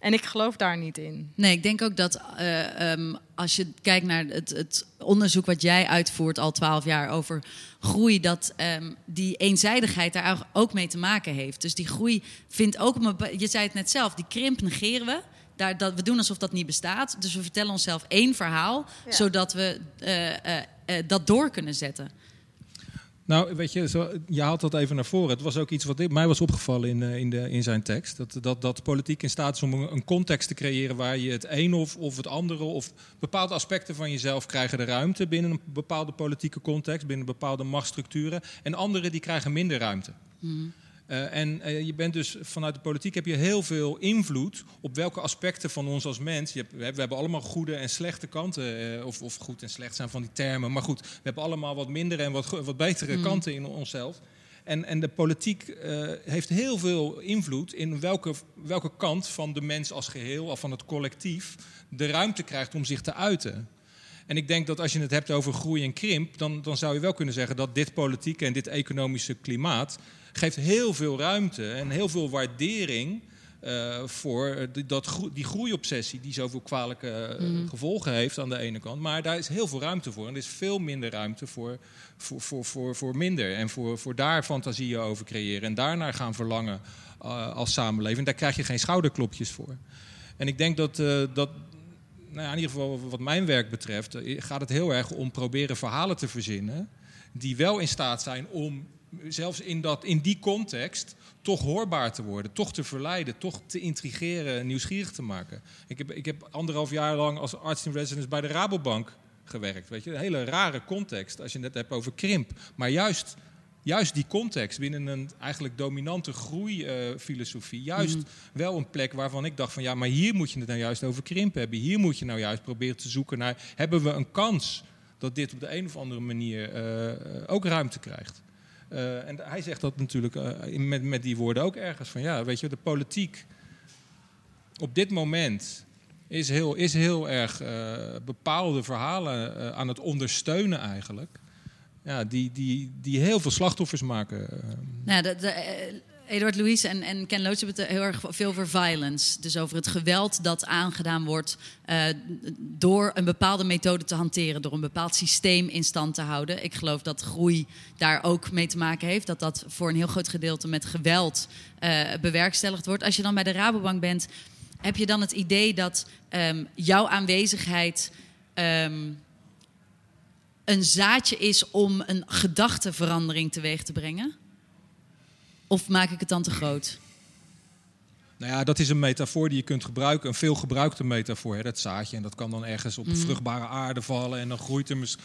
En ik geloof daar niet in. Nee, ik denk ook dat eh, ehm, als je kijkt naar het, het onderzoek wat jij uitvoert al twaalf jaar over groei, dat ehm, die eenzijdigheid daar ook mee te maken heeft. Dus die groei vindt ook, je zei het net zelf, die krimp negeren we. Daar, dat, we doen alsof dat niet bestaat. Dus we vertellen onszelf één verhaal, Ja. zodat we eh, eh, eh, dat door kunnen zetten. Nou, weet je, zo, je haalt dat even naar voren. Het was ook iets wat mij was opgevallen in, eh, in, de, in zijn tekst. Dat, dat, dat politiek in staat is om een, context te creëren waar je het een of, of het andere of bepaalde aspecten van jezelf krijgen de ruimte binnen een bepaalde politieke context, binnen bepaalde machtsstructuren. En andere die krijgen minder ruimte. Eh, en eh, je bent dus vanuit de politiek heb je heel veel invloed op welke aspecten van ons als mens. Je hebt, we, hebben, allemaal goede en slechte kanten. eh, of, of goed en slecht zijn van die termen. Maar goed, we hebben allemaal wat mindere en wat, wat betere kanten in onszelf. En, en de politiek heeft heel veel invloed in welke, welke kant van de mens als geheel, of van het collectief, de ruimte krijgt om zich te uiten. En ik denk dat als je het hebt over groei en krimp, dan, dan zou je wel kunnen zeggen dat dit politieke en dit economische klimaat geeft heel veel ruimte en heel veel waardering eh, voor die, dat die groeiobsessie die zoveel kwalijke eh, gevolgen heeft aan de ene kant. Maar daar is heel veel ruimte voor. En er is veel minder ruimte voor, voor, voor, voor, voor minder. En voor, voor daar fantasieën over creëren en daarnaar gaan verlangen eh, als samenleving. Daar krijg je geen schouderklopjes voor. En ik denk dat, dat nou ja, in ieder geval wat mijn werk betreft, gaat het heel erg om proberen verhalen te verzinnen die wel in staat zijn om zelfs in, dat, in die context toch hoorbaar te worden, toch te verleiden, toch te intrigeren, nieuwsgierig te maken. Ik heb, ik heb anderhalf jaar lang als arts in residence bij de Rabobank gewerkt. Weet je? Een hele rare context als je het hebt over krimp. Maar juist, juist die context binnen een eigenlijk dominante groeifilosofie, juist wel een plek waarvan ik dacht van ja, maar hier moet je het nou juist over krimp hebben. Hier moet je nou juist proberen te zoeken naar hebben we een kans dat dit op de een of andere manier eh, ook ruimte krijgt. Eh, en hij zegt dat natuurlijk eh, met, met die woorden ook ergens van ja, weet je, de politiek op dit moment is heel, is heel erg eh, bepaalde verhalen aan het ondersteunen eigenlijk. Ja, die, die, die heel veel slachtoffers maken. Nou, de, Eduard Louis en, en Ken Loach hebben het heel erg veel over violence. Dus over het geweld dat aangedaan wordt eh, door een bepaalde methode te hanteren. Door een bepaald systeem in stand te houden. Ik geloof dat groei daar ook mee te maken heeft. Dat dat voor een heel groot gedeelte met geweld eh, bewerkstelligd wordt. Als je dan bij de Rabobank bent, heb je dan het idee dat ehm, jouw aanwezigheid... ehm, een zaadje is om een gedachteverandering teweeg te brengen? Of maak ik het dan te groot? Nou ja, dat is een metafoor die je kunt gebruiken, een veelgebruikte metafoor, hè, dat zaadje. En dat kan dan ergens op vruchtbare aarde vallen en dan groeit er mis-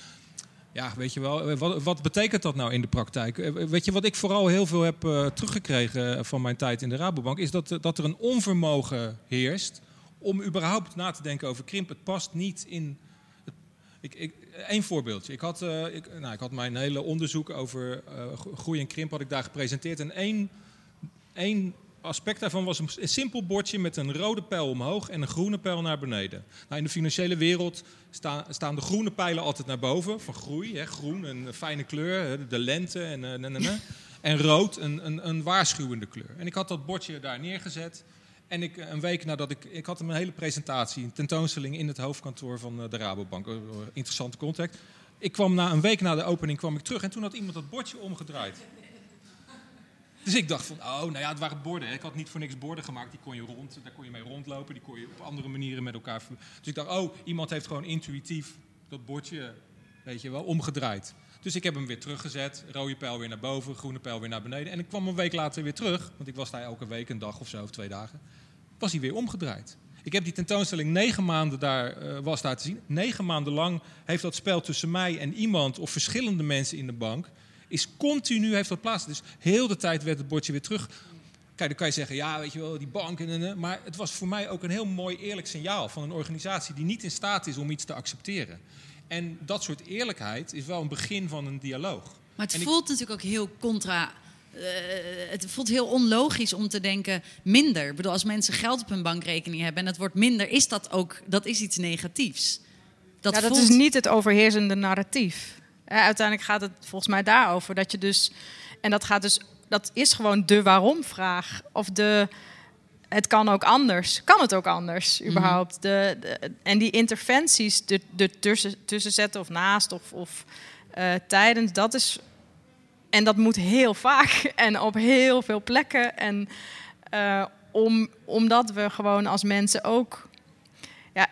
Ja, weet je wel, eh, wat, wat betekent dat nou in de praktijk? Eh, Weet je wat ik vooral heel veel heb eh, teruggekregen van mijn tijd in de Rabobank, is dat, dat er een onvermogen heerst om überhaupt na te denken over krimp. Het past niet in. Ik, ik, Eén voorbeeldje. Ik had, eh, ik, nou, ik had mijn hele onderzoek over eh, gro- groei en krimp had ik daar gepresenteerd. En één, één aspect daarvan was een, simpel bordje met een rode pijl omhoog en een groene pijl naar beneden. Nou, in de financiële wereld staan, staan de groene pijlen altijd naar boven, van groei. Hè, groen, een fijne kleur, de lente. En, eh, en rood, een, een, een waarschuwende kleur. En ik had dat bordje daar neergezet. En ik, een week nadat ik... Ik had een hele presentatie, een tentoonstelling in het hoofdkantoor van eh, de Rabobank. Eh, Interessante contact. Ik kwam na een week na de opening kwam ik terug en toen had iemand dat bordje omgedraaid. Dus ik dacht van, oh, nou ja, het waren borden. Ik had niet voor niks borden gemaakt. Die kon je rond, daar kon je mee rondlopen. Die kon je op andere manieren met elkaar... Dus ik dacht, oh, iemand heeft gewoon intuïtief dat bordje, weet je wel, omgedraaid. Dus ik heb hem weer teruggezet. Rode pijl weer naar boven, groene pijl weer naar beneden. En ik kwam een week later weer terug. Want ik was daar elke week, een dag of zo, of twee dagen. Was hij weer omgedraaid. Ik heb die tentoonstelling negen maanden daar, eh, was daar te zien. Negen maanden lang heeft dat spel tussen mij en iemand... of verschillende mensen in de bank... is continu heeft dat plaats. Dus heel de tijd werd het bordje weer terug Kijk, dan kan je zeggen, ja, weet je wel, die bank. En, en, maar het was voor mij ook een heel mooi eerlijk signaal van een organisatie die niet in staat is om iets te accepteren. En dat soort eerlijkheid is wel een begin van een dialoog. Maar het En ik- voelt natuurlijk ook heel contra. eh, het voelt heel onlogisch om te denken minder. Ik bedoel, als mensen geld op hun bankrekening hebben en het wordt minder, is dat ook dat is iets negatiefs. Dat, ja, dat voelt, is niet het overheersende narratief. Eh, uiteindelijk gaat het volgens mij daarover dat je dus. En dat gaat dus. Dat is gewoon de waarom-vraag. Of de. Het kan ook anders. Kan het ook anders, überhaupt? De, de- en die interventies er er tussen, tussen zetten of naast of, of eh, tijdens, dat is. En dat moet heel vaak en op heel veel plekken. En eh, om, omdat we gewoon als mensen ook ja,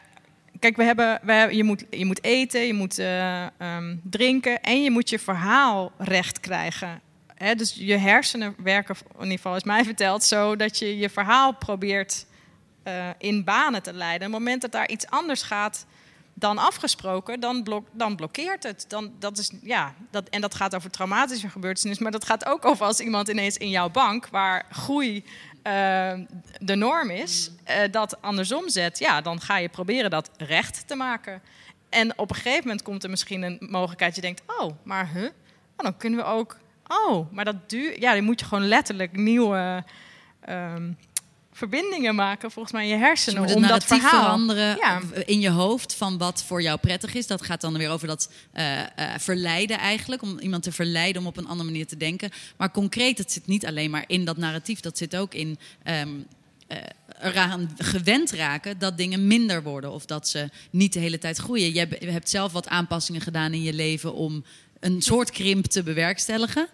Kijk, we hebben, we hebben, je, moet, je moet eten, je moet eh, ehm, drinken en je moet je verhaal recht krijgen. Dus je hersenen werken, in ieder geval is mij verteld, zo dat je je verhaal probeert eh, in banen te leiden. Op het moment dat daar iets anders gaat dan afgesproken, dan, dan blokkeert het. Dan, dat is, ja, dat, en dat gaat over traumatische gebeurtenissen, maar dat gaat ook over als iemand ineens in jouw bank, waar groei eh, de norm is, eh, dat andersom zet, ja, dan ga je proberen dat recht te maken. En op een gegeven moment komt er misschien een mogelijkheid, je denkt, oh, maar huh? Dan kunnen we ook, oh, maar dat duurt, ja, dan moet je gewoon letterlijk nieuwe ehm, verbindingen maken, volgens mij in je Dus je hersenen, het om dat narratief verhaal. veranderen Ja. in je hoofd van wat voor jou prettig is. Dat gaat dan weer over dat eh, eh, verleiden eigenlijk. Om iemand te verleiden om op een andere manier te denken. Maar concreet, het zit niet alleen maar in dat narratief. Dat zit ook in ehm, eh, eraan gewend raken dat dingen minder worden. Of dat ze niet de hele tijd groeien. Je hebt- je hebt zelf wat aanpassingen gedaan in je leven om een soort krimp te bewerkstelligen.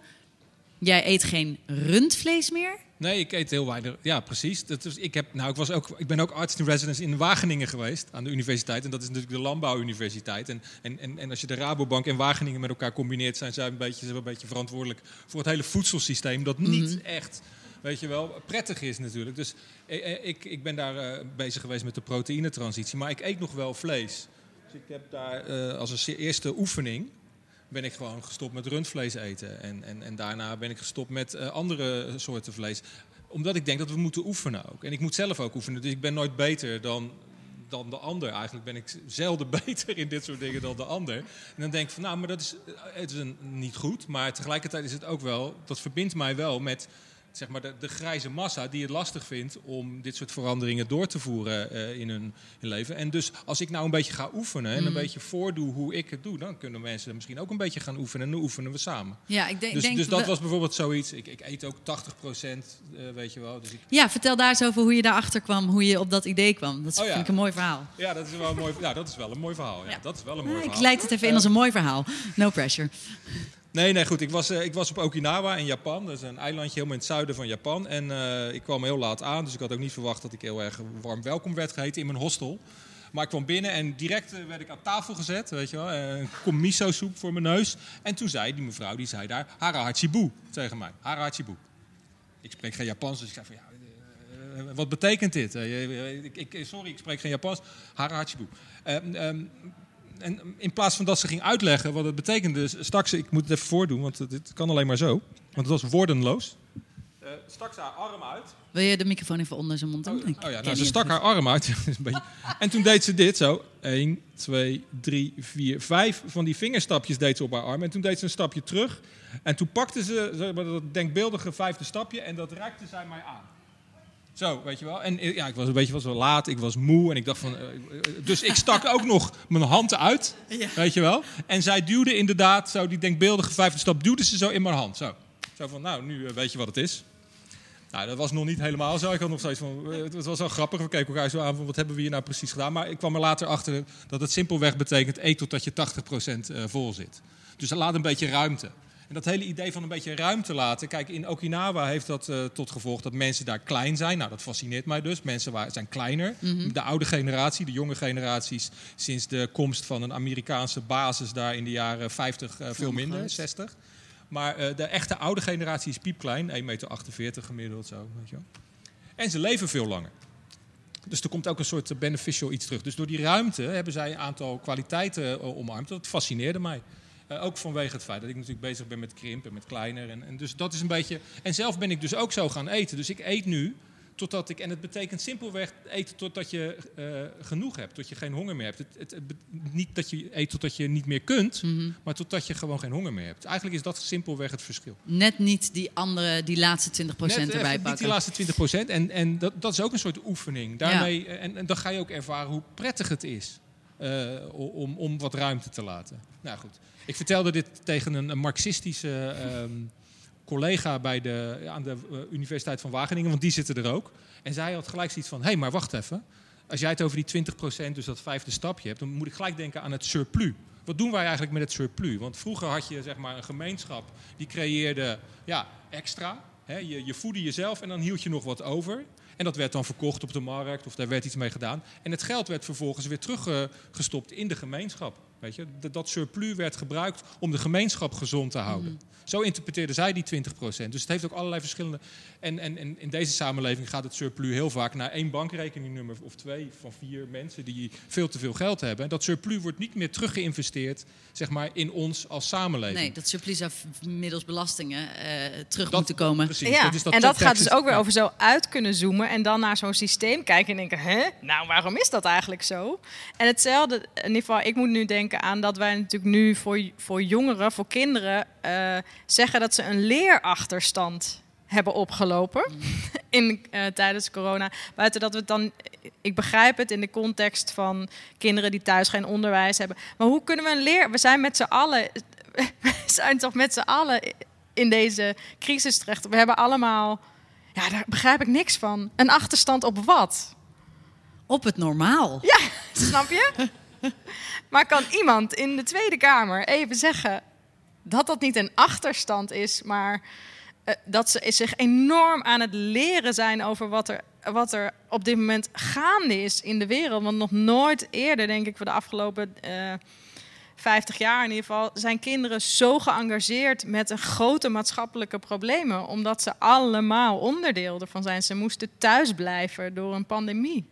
Jij eet geen rundvlees meer. Nee, ik eet heel weinig. Ja, precies. Dat is, ik, heb, nou, ik, was ook, ik ben ook arts in residence in Wageningen geweest, aan de universiteit. En dat is natuurlijk de landbouwuniversiteit. En, en, en, en als je de Rabobank en Wageningen met elkaar combineert, zijn zij een beetje, een beetje verantwoordelijk voor het hele voedselsysteem. Dat niet echt, weet je wel, prettig is natuurlijk. Dus eh, eh, ik, ik ben daar eh, bezig geweest met de proteïnetransitie. Maar ik eet nog wel vlees. Dus ik heb daar als een eerste oefening ben ik gewoon gestopt met rundvlees eten. En, en, en daarna ben ik gestopt met eh, andere soorten vlees. Omdat ik denk dat we moeten oefenen ook. En ik moet zelf ook oefenen. Dus ik ben nooit beter dan, dan de ander. Eigenlijk ben ik zelden beter in dit soort dingen dan de ander. En dan denk ik van, nou, maar dat is, eh, het is niet goed. Maar tegelijkertijd is het ook wel, dat verbindt mij wel met zeg maar, de, de grijze massa die het lastig vindt om dit soort veranderingen door te voeren eh, in hun, hun leven. En dus als ik nou een beetje ga oefenen en een Mm. beetje voordoe hoe ik het doe, dan kunnen mensen misschien ook een beetje gaan oefenen en dan oefenen we samen. Ja, ik denk, Dus, denk dus dat we- was bijvoorbeeld zoiets. Ik, ik eet ook 80 procent, weet je wel. Dus ik, Ja, vertel daar eens over hoe je daarachter kwam, hoe je op dat idee kwam. Dat Oh ja. vind ik een mooi verhaal. ja, dat is wel een mooi, ja, dat is wel een mooi verhaal. Ja, Ja. Dat is wel een mooi ik verhaal. leid het even in als een mooi verhaal. No pressure. Nee, nee, goed. Ik was, eh, ik was op Okinawa in Japan. Dat is een eilandje helemaal in het zuiden van Japan. En eh, ik kwam heel laat aan, dus ik had ook niet verwacht dat ik heel erg warm welkom werd geheten in mijn hostel. Maar ik kwam binnen en direct eh, werd ik aan tafel gezet, weet je wel. Een kom miso soep voor mijn neus. En toen zei die mevrouw, die zei daar, hara hachibu tegen mij. Hara hachibu. Ik spreek geen Japans, dus ik zei van ja, wat betekent dit? Sorry, ik spreek geen Japans. Hara hachibu. Ehm, ehm, en in plaats van dat ze ging uitleggen wat het betekende, stak ze, ik moet het even voordoen, want het- dit kan alleen maar zo. Want het was woordenloos. Eh, stak ze haar arm uit. Wil je de microfoon even onder zijn mond doen? Oh, oh ja, nou, ze stak haar arm uit. En toen deed ze dit zo. 1, 2, 3, 4, 5 van die vingerstapjes deed ze op haar arm. En toen deed ze een stapje terug. En toen pakte ze zeg maar, dat denkbeeldige vijfde stapje en dat reikte zij mij aan. Zo, weet je wel. En eh, ja, ik was een beetje was wel laat, ik was moe en ik dacht van... eh, eh, dus ik stak ook nog mijn hand uit, Ja. weet je wel. En zij duwde inderdaad, zo die denkbeeldige vijfde stap, duwde ze zo in mijn hand. Zo, zo van, nou, nu weet je wat het is. Nou, dat was nog niet helemaal zo. Ik had nog steeds van, het was wel grappig. We keken elkaar zo aan van, wat hebben we hier nou precies gedaan? Maar ik kwam er later achter dat het simpelweg betekent, eet totdat je 80% eh, vol zit. Dus laat een beetje ruimte. En dat hele idee van een beetje ruimte laten. Kijk, in Okinawa heeft dat eh, tot gevolg dat mensen daar klein zijn. Nou, dat fascineert mij dus. Mensen waar, zijn kleiner. De oude generatie, de jonge generaties, sinds de komst van een Amerikaanse basis daar in de jaren 50 eh, veel minder, groot. 60. Maar eh, de echte oude generatie is piepklein, 1,48 meter gemiddeld zo. Weet je wel. En ze leven veel langer. Dus er komt ook een soort beneficial iets terug. Dus door die ruimte hebben zij een aantal kwaliteiten omarmd. Dat fascineerde mij. Eh, ook vanwege het feit dat ik natuurlijk bezig ben met krimp en met kleiner. En, en dus dat is een beetje. En zelf ben ik dus ook zo gaan eten. Dus ik eet nu totdat ik. En het betekent simpelweg eten totdat je eh, genoeg hebt. Tot je geen honger meer hebt. Het, het, niet dat je eet totdat je niet meer kunt. Mhm. Maar totdat je gewoon geen honger meer hebt. Eigenlijk is dat simpelweg het verschil. Net niet die andere, die laatste 20% Net erbij even niet pakken. die laatste 20 procent. En, en dat, dat is ook een soort oefening. Daarmee, en, en dan ga je ook ervaren hoe prettig het is eh, om, om wat ruimte te laten. Nou goed. Ik vertelde dit tegen een, marxistische ehm, collega bij de, aan de eh, Universiteit van Wageningen, want die zitten er ook. En zij had gelijk zoiets van, hé, hey, maar wacht even. Als jij het over die 20 procent, dus dat vijfde stapje hebt, dan moet ik gelijk denken aan het surplus. Wat doen wij eigenlijk met het surplus? Want vroeger had je zeg maar, een gemeenschap die creëerde ja, extra. Hè, je, je voedde jezelf en dan hield je nog wat over. En dat werd dan verkocht op de markt of daar werd iets mee gedaan. En het geld werd vervolgens weer teruggestopt in de gemeenschap. Weet je? Dat- surplus werd gebruikt om de gemeenschap gezond te houden. Zo interpreteerden zij die 20% Dus het heeft ook allerlei verschillende. En, en, en in deze samenleving gaat het surplus heel vaak naar één bankrekeningnummer of twee van vier mensen die veel te veel geld hebben. En dat surplus wordt niet meer teruggeïnvesteerd zeg maar, in ons als samenleving. Nee, dat surplus zou middels belastingen eh, terug Dat- moeten komen. Precies, Ja, dat is dat en dat gaat dus ook weer over zo uit kunnen zoomen en dan naar zo'n systeem kijken en denken, hè, nou waarom is dat eigenlijk zo? En hetzelfde, in ieder geval, ik moet nu denken aan dat wij natuurlijk nu voor, voor jongeren, voor kinderen, eh, zeggen dat ze een leerachterstand hebben opgelopen in, eh, tijdens corona. Buiten dat we het dan, ik begrijp het in de context van kinderen die thuis geen onderwijs hebben. Maar hoe kunnen we een leer, we zijn met z'n allen, we zijn toch met z'n allen in deze crisis terecht. We hebben allemaal, ja, daar begrijp ik niks van. Een achterstand op wat? Op het normaal. Ja, snap je? maar kan iemand in de Tweede Kamer even zeggen dat dat niet een achterstand is, maar eh, dat ze zich enorm aan het leren zijn over wat er, wat er op dit moment gaande is in de wereld? Want nog nooit eerder, denk ik, voor de afgelopen eh 50 jaar in ieder geval, zijn kinderen zo geëngageerd met een grote maatschappelijke problemen, omdat ze allemaal onderdeel ervan zijn. Ze moesten thuisblijven door een pandemie.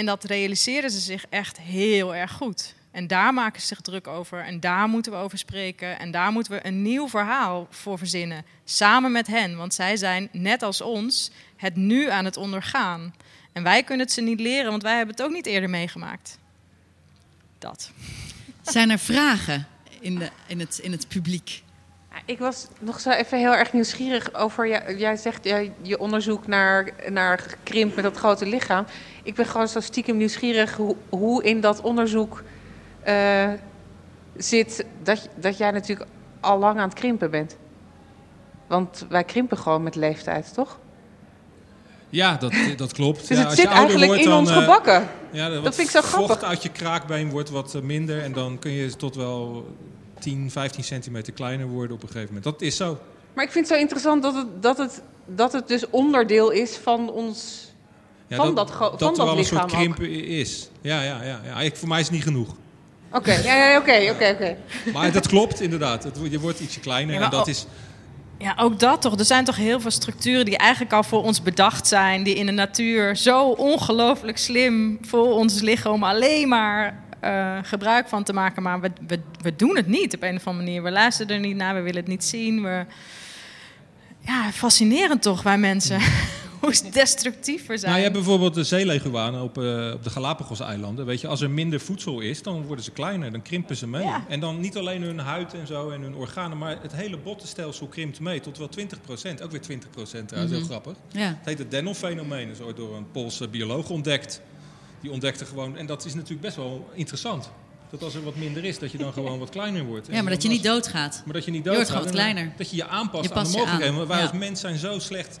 En dat realiseren ze zich echt heel erg goed. En daar maken ze zich druk over. En daar moeten we over spreken. En daar moeten we een nieuw verhaal voor verzinnen. Samen met hen. Want zij zijn, net als ons, het nu aan het ondergaan. En wij kunnen het ze niet leren, want wij hebben het ook niet eerder meegemaakt. Dat. Zijn er vragen in, de, in, het, in het publiek? Ik was nog zo even heel erg nieuwsgierig over. Jij, jij zegt jij, je onderzoek naar, naar krimp met dat grote lichaam. Ik ben gewoon zo stiekem nieuwsgierig hoe, hoe in dat onderzoek uh, zit dat, dat jij natuurlijk al lang aan het krimpen bent. Want wij krimpen gewoon met leeftijd, toch? Ja, dat, dat klopt. Dus ja, het als zit je eigenlijk wordt, in dan, ons eh, gebakken. Ja, Dat vind ik zo grappig. vocht uit je kraakbeen wordt wat eh, minder. En dan kun je tot wel 10, 15 centimeter kleiner worden op een gegeven moment. Dat is zo. Maar ik vind het zo interessant dat het, dat het, dat het dus onderdeel is van ons... Ja, Van dat van dat er dat wel een soort lichaam ook. is. Ja, ja, ja. ja. Ik, voor mij is het niet genoeg. Oké, ja, ja, oké, oké, oké. Maar dat klopt inderdaad. Het, je wordt ietsje kleiner. Ja, en dat is, Ja, ook dat toch. Er zijn toch heel veel structuren die eigenlijk al voor ons bedacht zijn. Die in de natuur zo ongelooflijk slim voor ons liggen om alleen maar eh, gebruik van te maken. Maar we, we, we doen het niet op een of andere manier. We luisteren er niet naar, we willen het niet zien. We... Ja, fascinerend toch bij mensen. Hoe destructief we zijn. nou, je hebt bijvoorbeeld de zeeleguanen op, eh, op de Galapagos-eilanden. Weet je, als er minder voedsel is, dan worden ze kleiner. Dan krimpen ze mee. Ja. En dan niet alleen hun huid en zo en hun organen, maar het hele bottenstelsel krimpt mee tot wel 20% Ook weer 20% trouwens, heel grappig. Ja. Het heet het Dennel-fenomeen. Dat is ooit door een Poolse bioloog ontdekt. Die ontdekte gewoon, en dat is natuurlijk best wel interessant. Dat als er wat minder is, dat je dan gewoon wat kleiner wordt. En ja, maar dat je niet doodgaat. Maar dat je niet Je wordt doodgaat. gewoon kleiner. Dat je je aanpast Je aan de mogelijkheden. Want wij ja. als mens zijn zo slecht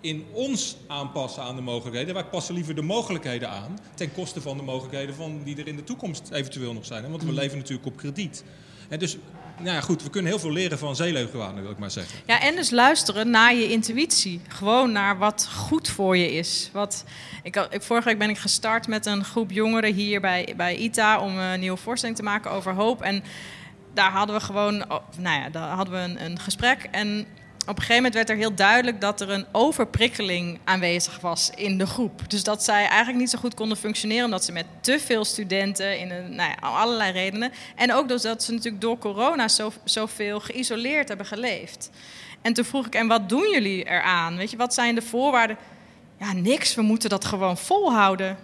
in ons aanpassen aan de mogelijkheden. Wij passen liever de mogelijkheden aan ten koste van de mogelijkheden van die er in de toekomst eventueel nog zijn. Want we Mm. leven natuurlijk op krediet. En dus, nou ja, goed, we kunnen heel veel leren van zeeleguanen, wil ik maar zeggen. Ja, en dus luisteren naar je intuïtie. Gewoon naar wat goed voor je is. Wat, ik, ik, vorige week ben ik gestart met een groep jongeren hier bij, bij ITA... om een nieuwe voorstelling te maken over hoop. En daar hadden we gewoon oh, nou ja, daar hadden we een, een gesprek. En op een gegeven moment werd er heel duidelijk dat er een overprikkeling aanwezig was in de groep. Dus dat zij eigenlijk niet zo goed konden functioneren, omdat ze met te veel studenten in een, nou ja, allerlei redenen. En ook dus dat ze natuurlijk door corona zo, zoveel geïsoleerd hebben geleefd. En toen vroeg ik, en wat doen jullie eraan? Weet je, wat zijn de voorwaarden? Ja, niks, we moeten dat gewoon volhouden.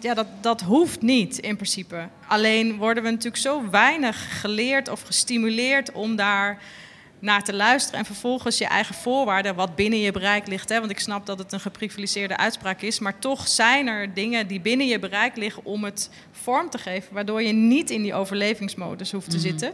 Ja, dat, dat hoeft niet in principe. Alleen worden we natuurlijk zo weinig geleerd of gestimuleerd om daar naar te luisteren. En vervolgens je eigen voorwaarden, wat binnen je bereik ligt. Hè? Want ik snap dat het een geprivilegeerde uitspraak is. Maar toch zijn er dingen die binnen je bereik liggen om het vorm te geven. Waardoor je niet in die overlevingsmodus hoeft te zitten.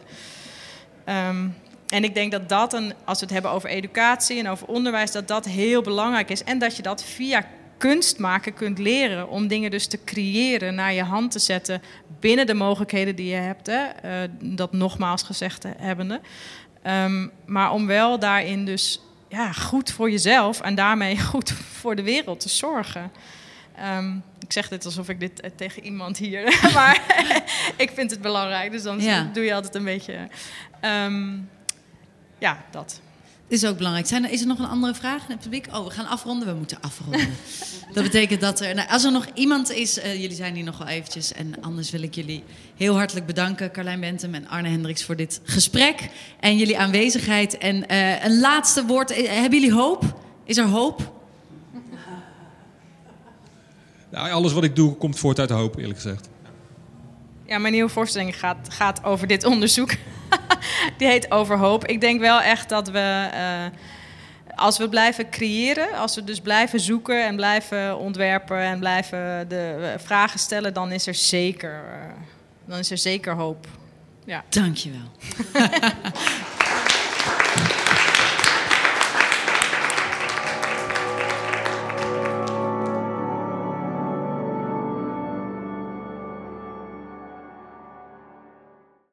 Ehm, en ik denk dat dat, een, als we het hebben over educatie en over onderwijs, dat dat heel belangrijk is. En dat je dat via kunst maken kunt leren om dingen dus te creëren, naar je hand te zetten binnen de mogelijkheden die je hebt. Hè? Eh, dat nogmaals gezegd hebbende. Ehm, maar om wel daarin dus ja, goed voor jezelf en daarmee goed voor de wereld te zorgen. Ehm, ik zeg dit alsof ik dit eh, tegen iemand hier. maar ik vind het belangrijk, dus dan Ja. doe je altijd een beetje. ehm, ja, dat. Dit is ook belangrijk. Zijn er, is er nog een andere vraag in het publiek? Oh, we gaan afronden. We moeten afronden. dat betekent dat er... Nou, als er nog iemand is... eh, jullie zijn hier nog wel eventjes. En anders wil ik jullie heel hartelijk bedanken. Carlijn Bentem en Arne Hendricks voor dit gesprek. En jullie aanwezigheid. En eh, een laatste woord. Eh, Hebben jullie hoop? Is er hoop? Nou, alles wat ik doe komt voort uit hoop, eerlijk gezegd. Ja, mijn nieuwe voorstelling gaat, gaat over dit onderzoek. Die heet Overhoop. Ik denk wel echt dat we, eh, als we blijven creëren, als we dus blijven zoeken en blijven ontwerpen en blijven de eh, vragen stellen, dan is er zeker, eh, dan is er zeker hoop. Ja. Dankjewel.